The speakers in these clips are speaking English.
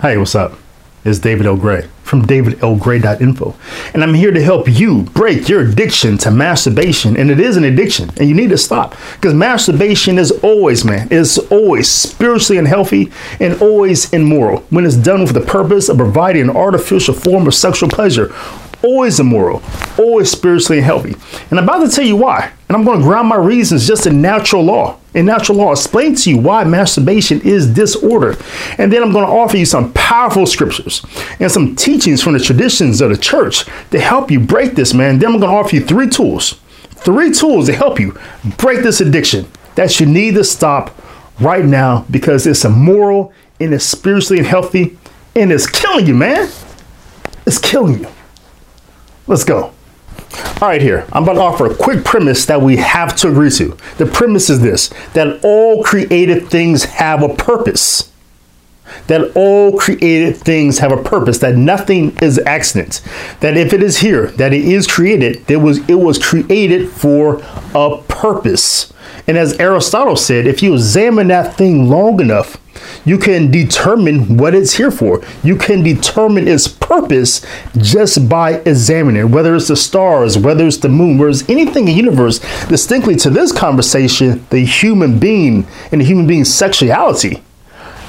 Hey, what's up? It's David L. Gray from davidlgray.info. And I'm here to help you break your addiction to masturbation. And it is an addiction, and you need to stop. Because masturbation is always, man, is always spiritually unhealthy and always immoral when it's done with the purpose of providing an artificial form of sexual pleasure always immoral, always spiritually unhealthy. And I'm about to tell you why. And I'm going to ground my reasons just in natural law. In natural law, explain to you why masturbation is disorder. And then I'm going to offer you some powerful scriptures and some teachings from the traditions of the church to help you break this, man. Then I'm going to offer you three tools. Three tools to help you break this addiction that you need to stop right now because it's immoral and it's spiritually unhealthy and it's killing you, man. It's killing you. Let's go. All right, here, I'm about to offer a quick premise that we have to agree to. The premise is this that all created things have a purpose. That all created things have a purpose, that nothing is accident. That if it is here, that it is created, it was it was created for a purpose. And as Aristotle said, if you examine that thing long enough, you can determine what it's here for. You can determine its purpose just by examining it, whether it's the stars, whether it's the moon, whereas anything in the universe, distinctly to this conversation, the human being and the human being's sexuality.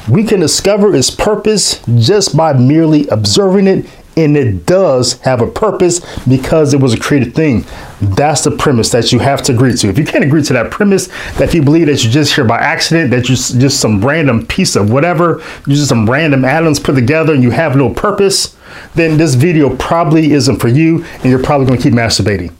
We can discover its purpose just by merely observing it and it does have a purpose because it was a created thing. That's the premise that you have to agree to. If you can't agree to that premise, that if you believe that you're just here by accident, that you're just some random piece of whatever, you're just some random atoms put together and you have no purpose, then this video probably isn't for you and you're probably to keep masturbating.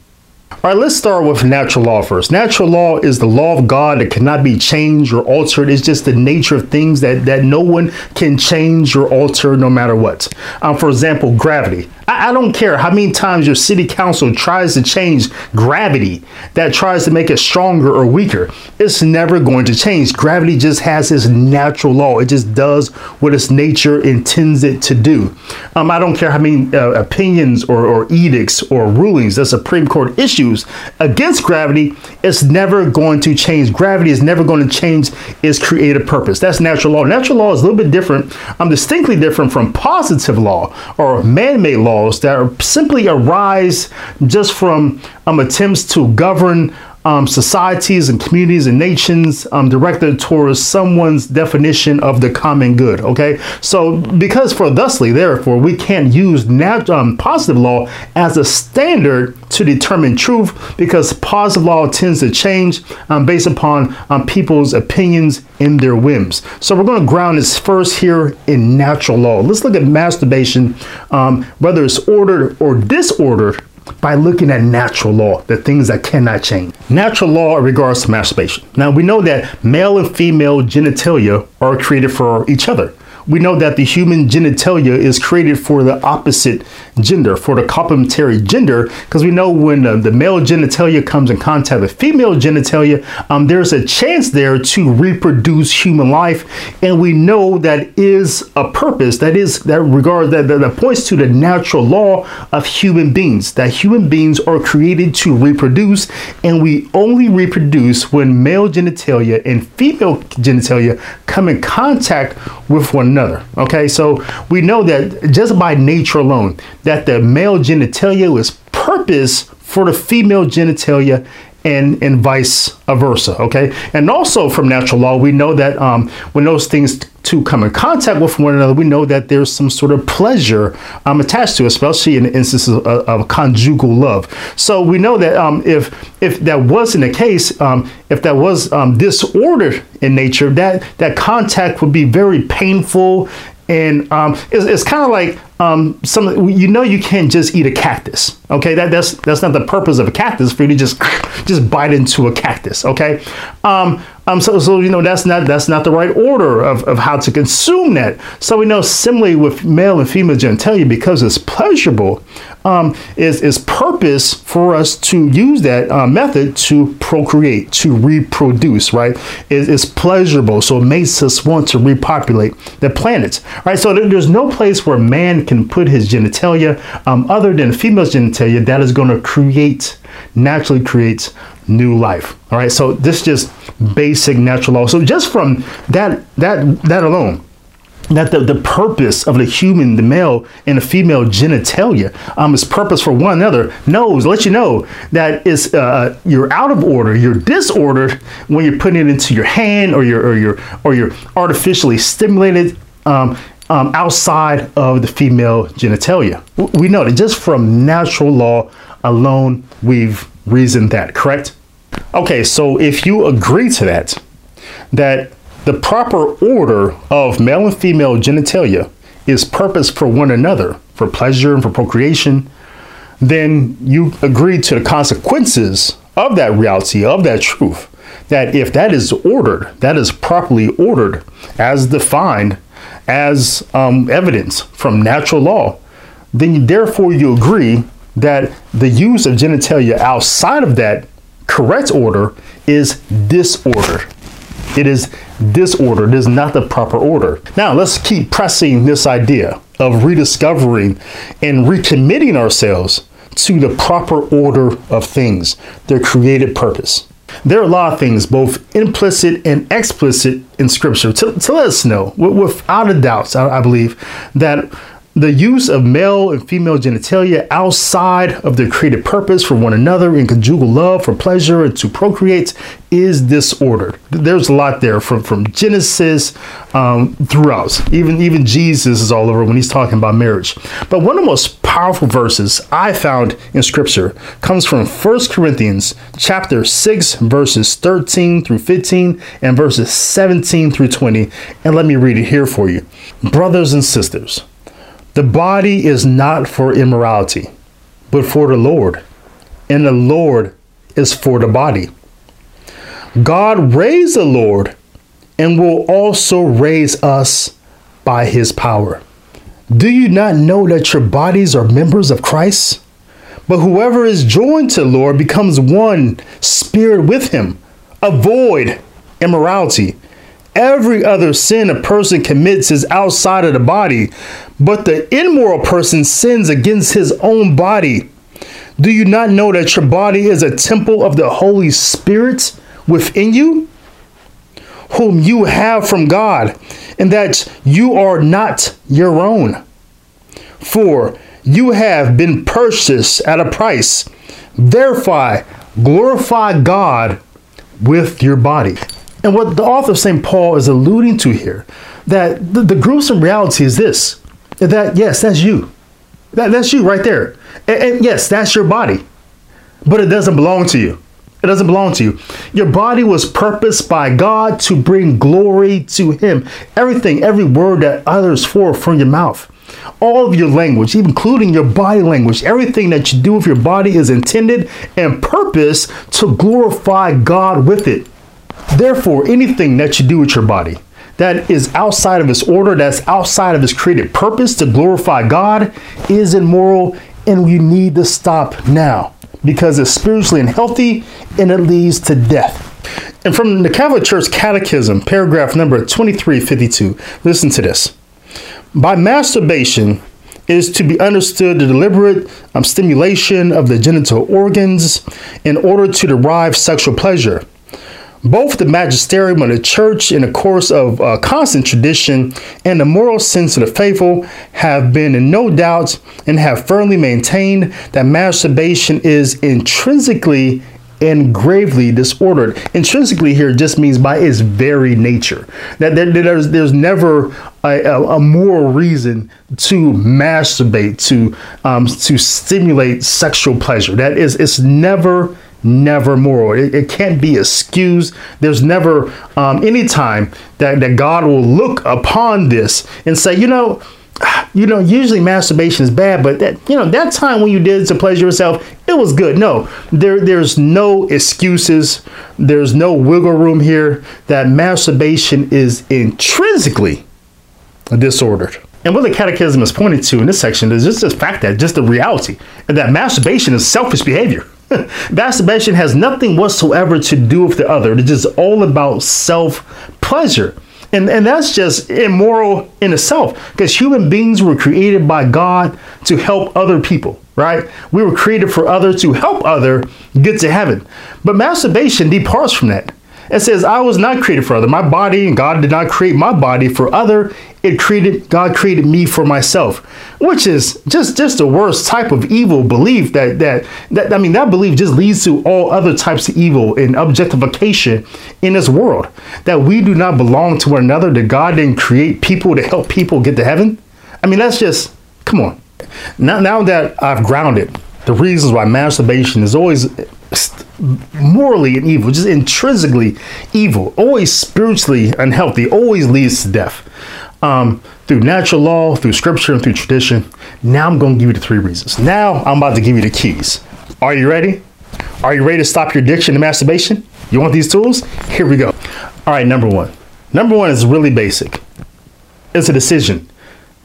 All right, let's start with natural law first. Natural law is the law of God that cannot be changed or altered. It's just the nature of things that, that no one can change or alter no matter what. Um, for example, gravity. I, I don't care how many times your city council tries to change gravity that tries to make it stronger or weaker. It's never going to change. Gravity just has its natural law. It just does what its nature intends it to do. Um, I don't care how many uh, opinions or, or edicts or rulings the Supreme Court issues against gravity. It's never going to change. Gravity is never going to change its creative purpose. That's natural law. Natural law is a little bit different, I'm um, distinctly different from positive law or man-made laws that simply arise just from um, attempts to govern um, societies and communities and nations um, directed towards someone's definition of the common good. Okay, so because for thusly, therefore, we can't use nat- um, positive law as a standard to determine truth because positive law tends to change um, based upon um, people's opinions and their whims. So we're going to ground this first here in natural law. Let's look at masturbation, um, whether it's ordered or disordered by looking at natural law, the things that cannot change. Natural law regards to masturbation. Now, we know that male and female genitalia are created for each other we know that the human genitalia is created for the opposite gender, for the complementary gender, because we know when uh, the male genitalia comes in contact with female genitalia, um, there's a chance there to reproduce human life, and we know that is a purpose that is that regard that, that, that points to the natural law of human beings that human beings are created to reproduce, and we only reproduce when male genitalia and female genitalia come in contact with one another. Okay, so we know that just by nature alone, that the male genitalia is purpose for the female genitalia and and vice versa okay? And also from natural law we know that um, when those things to come in contact with one another we know that there's some sort of pleasure um, attached to especially in instances of, of, conjugal love. So we know that um, if if that wasn't the case um, if that was um, disordered in nature that that contact would be very painful and um, it's, it's kind of like um, some you know you can't just eat a cactus. Okay, that, that's that's not the purpose of a cactus for you to just just bite into a cactus. Okay, um, um, so, so you know that's not that's not the right order of, of how to consume that. So we know similarly with male and female genitalia because it's pleasurable, um, is is purpose for us to use that uh, method to procreate, to reproduce. Right, it, it's pleasurable, so it makes us want to repopulate the planet. Right, so there's no place where man can put his genitalia um, other than female's genitalia that is going to create naturally creates new life. All right, so this is just basic natural law. So just from that that that alone, that the, the purpose of the human, the male and the female genitalia, um, is purpose for one another. Knows, let you know that is uh, you're out of order, you're disordered when you're putting it into your hand or your or your or you're artificially stimulated um, um, outside of the female genitalia. We know that just from natural law alone, we've reasoned that. Correct? Okay, so if you agree to that, that the proper order of male and female genitalia is purpose for one another, for pleasure and for procreation, then you agree to the consequences of that reality, of that truth. That if that is ordered, that is properly ordered as defined as um, evidence from natural law, then therefore you agree that the use of genitalia outside of that correct order is disorder. It is disorder. It is not the proper order. Now, let's keep pressing this idea of rediscovering and recommitting ourselves to the proper order of things, their created purpose. There are a lot of things, both implicit and explicit in Scripture, to, to let us know, without a doubt, I, I believe, that the use of male and female genitalia outside of their created purpose for one another in conjugal love for pleasure and to procreate is disordered. There's a lot there from, from Genesis um, throughout. Even even Jesus is all over when he's talking about marriage. But one of the most powerful verses I found in Scripture comes from 1 Corinthians chapter 6 verses 13 through 15 and verses 17 through 20. And let me read it here for you. Brothers and sisters, the body is not for immorality, but for the Lord, and the Lord is for the body. God raised the Lord and will also raise us by his power. Do you not know that your bodies are members of Christ? But whoever is joined to the Lord becomes one spirit with him. Avoid immorality. Every other sin a person commits is outside of the body, but the immoral person sins against his own body. Do you not know that your body is a temple of the Holy Spirit within you, whom you have from God, and that you are not your own? For you have been purchased at a price. Therefore, glorify God with your body. And what the author of St. Paul is alluding to here, that the, the gruesome reality is this that yes, that's you. That, that's you right there. And, and yes, that's your body. But it doesn't belong to you. It doesn't belong to you. Your body was purposed by God to bring glory to Him. Everything, every word that utters forth from your mouth, all of your language, including your body language, everything that you do with your body is intended and purpose to glorify God with it. Therefore, anything that you do with your body that is outside of his order, that's outside of his created purpose to glorify God, is immoral, and we need to stop now because it's spiritually unhealthy and it leads to death. And from the Catholic Church Catechism, paragraph number 2352, listen to this. By masturbation, is to be understood the deliberate um, stimulation of the genital organs in order to derive sexual pleasure both the magisterium of the church in the course of uh, constant tradition and the moral sense of the faithful have been in no doubt and have firmly maintained that masturbation is intrinsically and gravely disordered. Intrinsically here just means by its very nature. That there's there's never a, a, moral reason to masturbate to um, to stimulate sexual pleasure. That is it's never never moral. It, it can't be excused. There's never um, any time that, that God will look upon this and say, you know, you know, usually masturbation is bad, but that you know that time when you did to pleasure yourself, it was good. No, there there's no excuses. There's no wiggle room here. That masturbation is intrinsically disordered. And what the catechism is pointing to in this section is just the fact that just the reality that masturbation is selfish behavior. Masturbation has nothing whatsoever to do with the other. It's just all about self pleasure. And, and that's just immoral in itself because human beings were created by God to help other people, right? We were created for others to help other get to heaven. But masturbation departs from that. It says, I was not created for other. My body, and God did not create my body for other. It created, God created me for myself, which is just, just the worst type of evil belief that, that, that, I mean, that belief just leads to all other types of evil and objectification in this world. That we do not belong to one another, that God didn't create people to help people get to heaven. I mean, that's just, come on. Now, now that I've grounded the reasons why masturbation is always morally and evil, just intrinsically evil, always spiritually unhealthy, always leads to death. Um, through natural law, through scripture, and through tradition. Now I'm going to give you the three reasons. Now I'm about to give you the keys. Are you ready? Are you ready to stop your addiction to masturbation? You want these tools? Here we go. All right, number one. Number one is really basic. It's a decision.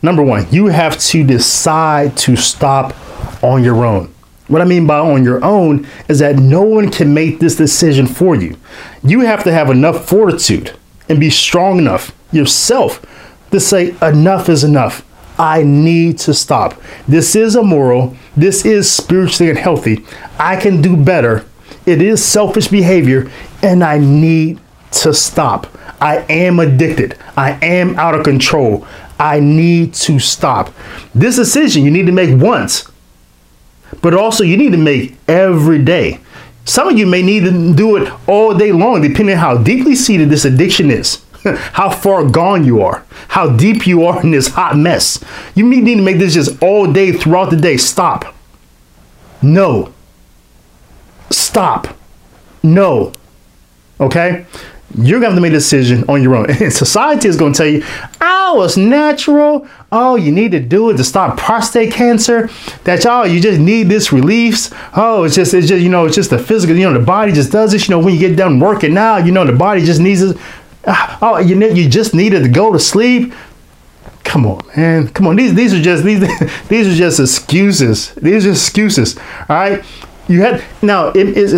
Number one, you have to decide to stop on your own. What I mean by on your own is that no one can make this decision for you. You have to have enough fortitude and be strong enough yourself to say, enough is enough. I need to stop. This is immoral. This is spiritually unhealthy. I can do better. It is selfish behavior, and I need to stop. I am addicted. I am out of control. I need to stop. This decision you need to make once but also you need to make every day. Some of you may need to do it all day long, depending on how deeply seated this addiction is, how far gone you are, how deep you are in this hot mess. You need to make this just all day throughout the day. Stop. No. Stop. No. Okay? You're gonna have to make a decision on your own. And society is gonna tell you, oh, it's natural. Oh, you need to do it to stop prostate cancer. That oh, you just need this release. Oh, it's just, it's just, you know, it's just the physical, you know, the body just does this. You know, when you get done working out, you know, the body just needs it. Ah, oh, you you just needed to go to sleep. Come on, man. Come on. These these are just these these are just excuses. These are just excuses. All right. You had now it is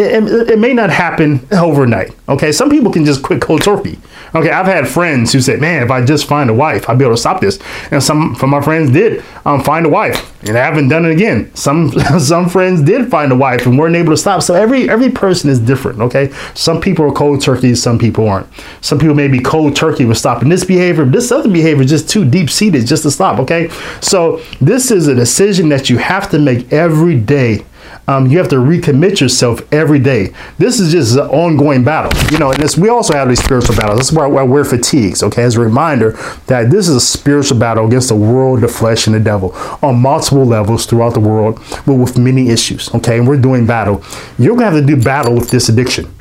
it, it, may not happen overnight. Okay, some people can just quit cold turkey. Okay, I've had friends who said, "Man, if I just find a wife, I'll be able to stop this." And some from my friends did um, find a wife, and I haven't done it again. Some some friends did find a wife and weren't able to stop. So every every person is different. Okay, some people are cold turkey, some people aren't. Some people may be cold turkey with stopping this behavior. but This other behavior is just too deep seated just to stop. Okay, so this is a decision that you have to make every day um, you have to recommit yourself every day. This is just an ongoing battle, you know. And we also have these spiritual battles. That's why, why we're fatigues. Okay, as a reminder that this is a spiritual battle against the world, the flesh, and the devil on multiple levels throughout the world, but with many issues. Okay, and we're doing battle. You're gonna have to do battle with this addiction.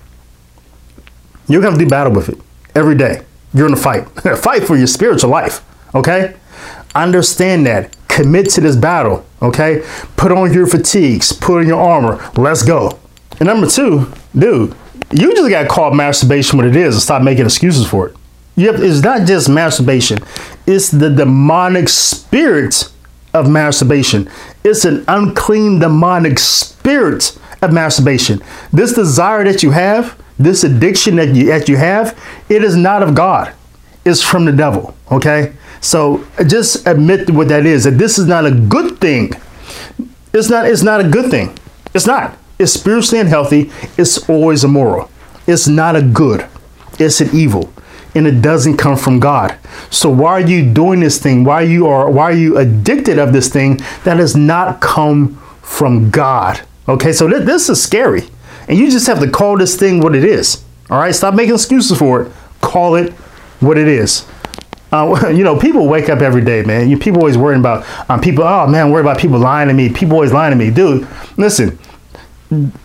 You're gonna have to do battle with it every day. You're in a fight. fight for your spiritual life. Okay, understand that commit to this battle, okay? Put on your fatigues, put on your armor. Let's go. And number two, dude, you just got called masturbation what it is and stop making excuses for it. Have, it's not just masturbation, it's the demonic spirit of masturbation. It's an unclean demonic spirit of masturbation. This desire that you have, this addiction that you that you have, it is not of God. It's from the devil, okay? So just admit what that is. That this is not a good thing. It's not. It's not a good thing. It's not. It's spiritually unhealthy. It's always immoral. It's not a good. It's an evil, and it doesn't come from God. So why are you doing this thing? Why you are? Why are you addicted of this thing that has not come from God? Okay, so th- this is scary, and you just have to call this thing what it is. All right, stop making excuses for it. Call it what it is. Uh, you know, people wake up every day, man. You people always worrying about um, people. Oh man, worry about people lying to me. People always lying to me, dude. Listen,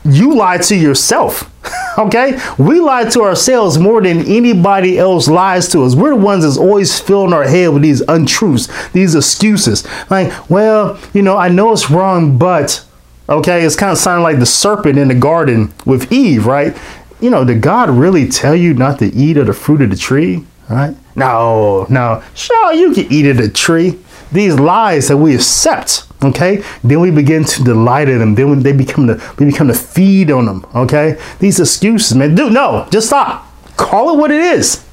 you lie to yourself. okay, we lie to ourselves more than anybody else lies to us. We're the ones that's always filling our head with these untruths, these excuses. Like, well, you know, I know it's wrong, but okay, it's kind of sounding like the serpent in the garden with Eve, right? You know, did God really tell you not to eat of the fruit of the tree? Right? No, no. Sure, you can eat at a tree. These lies that we accept, okay? Then we begin to delight in them. Then when they become the we become to feed on them, okay? These excuses, man. Dude, no, just stop. Call it what it is.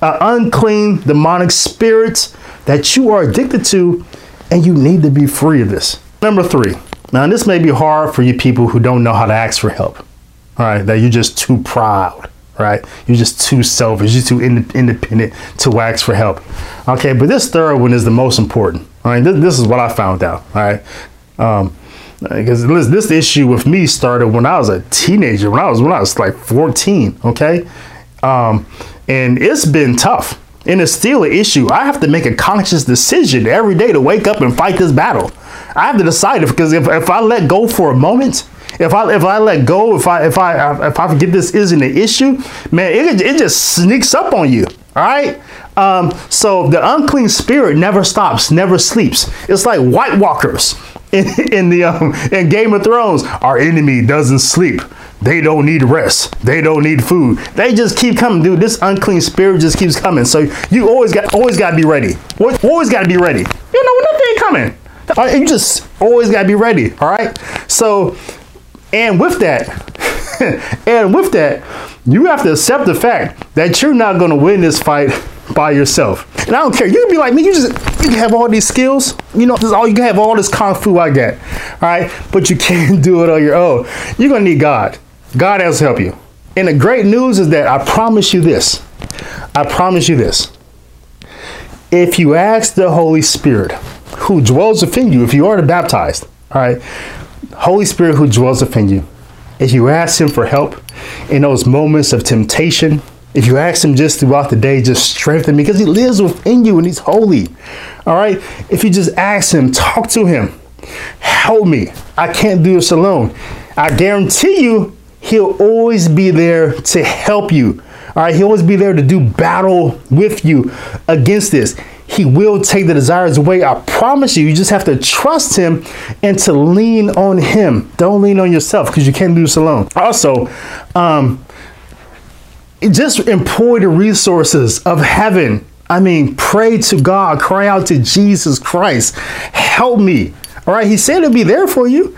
An unclean demonic spirit that you are addicted to, and you need to be free of this. Number three. Now, this may be hard for you people who don't know how to ask for help. All right, that you're just too proud right? You're just too selfish. You're too in- independent to ask for help. Okay, but this third one is the most important. All right, this, this is what I found out. All right, um, because this, this issue with me started when I was a teenager. When I was when I was like 14. Okay, um, and it's been tough. And it's still an issue. I have to make a conscious decision every day to wake up and fight this battle. I have to decide because if, if I let go for a moment, if I if I let go, if I if I if I forget this isn't an issue, man, it it just sneaks up on you. All right. Um, so the unclean spirit never stops, never sleeps. It's like White Walkers in, in the um, in Game of Thrones. Our enemy doesn't sleep. They don't need rest. They don't need food. They just keep coming, dude. This unclean spirit just keeps coming. So you always got always got to be ready. Always got to be ready. You know when that thing coming. You just always got to be ready. All right. So, and with that, and with that, you have to accept the fact that you're not to win this fight by yourself. And I don't care. You can be like me. You just you can have all these skills. You know, this all you can have all this kung fu I get. All right, but you can't do it on your own. You're gonna need God. God has to help you. And the great news is that I promise you this. I promise you this. If you ask the Holy Spirit, who dwells within you, if you are baptized, all right, Holy Spirit who dwells within you, if you ask Him for help in those moments of temptation, if you ask Him just throughout the day, just strengthen because He lives within you and He's holy. All right. If you just ask Him, talk to Him, help me. I can't do this alone. I guarantee you, He'll always be there to help you. All right. He'll always be there to do battle with you against this. He will take the desires away. I promise you. You just have to trust Him and to lean on Him. Don't lean on yourself because you can't do this alone. Also, um, just employ the resources of heaven. I mean, pray to God, cry out to Jesus Christ. Help me. All right, he said he'll be there for you.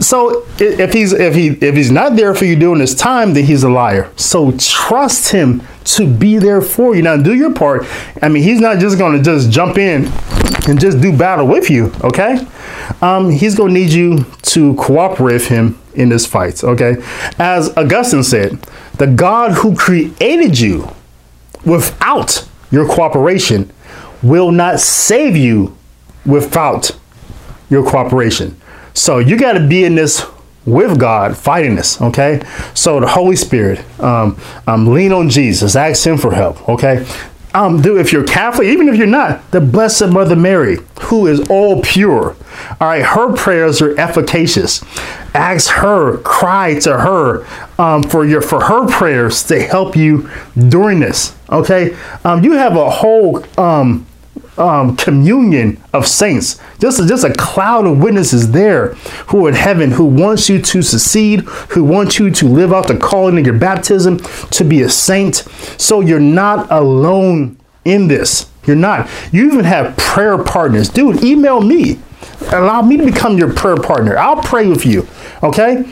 So if he's if he if he's not there for you during this time, then he's a liar. So trust him to be there for you. Now do your part. I mean, he's not just going to just jump in and just do battle with you. Okay, um, he's going to need you to cooperate with him in this fight. Okay, as Augustine said, the God who created you without your cooperation will not save you without your cooperation. So you got to be in this with God, fighting this. Okay. So the Holy Spirit, um, um, lean on Jesus, ask Him for help. Okay. Um, do if you're Catholic, even if you're not, the Blessed Mother Mary, who is all pure. All right, her prayers are efficacious. Ask her, cry to her um, for your for her prayers to help you during this. Okay, um, you have a whole um, um, communion of saints, just, just a cloud of witnesses there who are in heaven, who wants you to succeed, who want you to live out the calling of your baptism, to be a saint. So you're not alone in this. You're not. You even have prayer partners. Dude, email me. Allow me to become your prayer partner. I'll pray with you. Okay?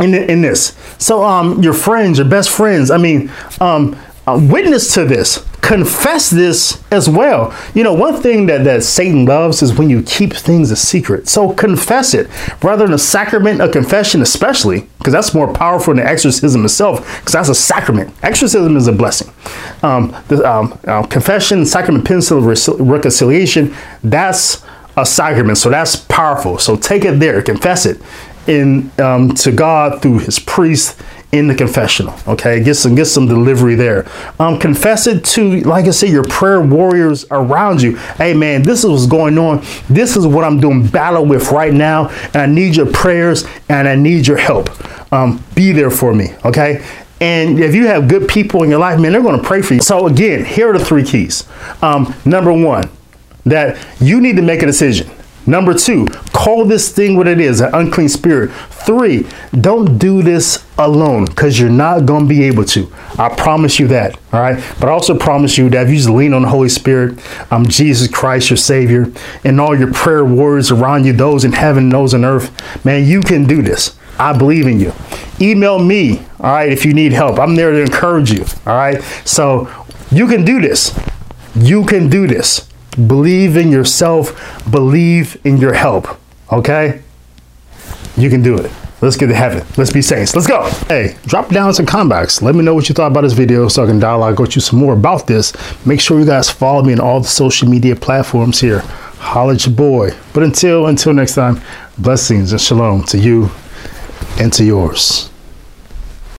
In, in this. So um your friends, your best friends, I mean, um witness to this confess this as well. You know one thing that, that satan loves is when you keep things a secret. So confess it. Rather than a sacrament of confession especially because that's more powerful than exorcism itself because that's a sacrament. Exorcism is a blessing. Um, the um, uh, confession sacrament pencil reconciliation that's a sacrament. So that's powerful. So take it there. Confess it in um, to god through his priest in the confessional. Okay, get some get some delivery there. Um, confess it to, like I said, your prayer warriors around you. Hey man, this is what's going on. This is what I'm doing battle with right now, and I need your prayers and I need your help. Um, be there for me. Okay. And if you have good people in your life, man, they're going to pray for you. So again, here are the three keys. Um, number one, that you need to make a decision. Number two, call this thing what it is an unclean spirit. Three, don't do this alone because you're not going to be able to. I promise you that. All right. But I also promise you that if you just lean on the Holy Spirit, um, Jesus Christ, your Savior, and all your prayer words around you, those in heaven, those on earth, man, you can do this. I believe in you. Email me, all right, if you need help. I'm there to encourage you, all right? So you can do this. You can do this. Believe in yourself, believe in your help. Okay? You can do it. Let's get to heaven. Let's be saints. Let's go. Hey, drop down some comments. Let me know what you thought about this video so I can dialogue with you some more about this. Make sure you guys follow me on all the social media platforms here. Holla your boy. But until until next time, blessings and shalom to you and to yours.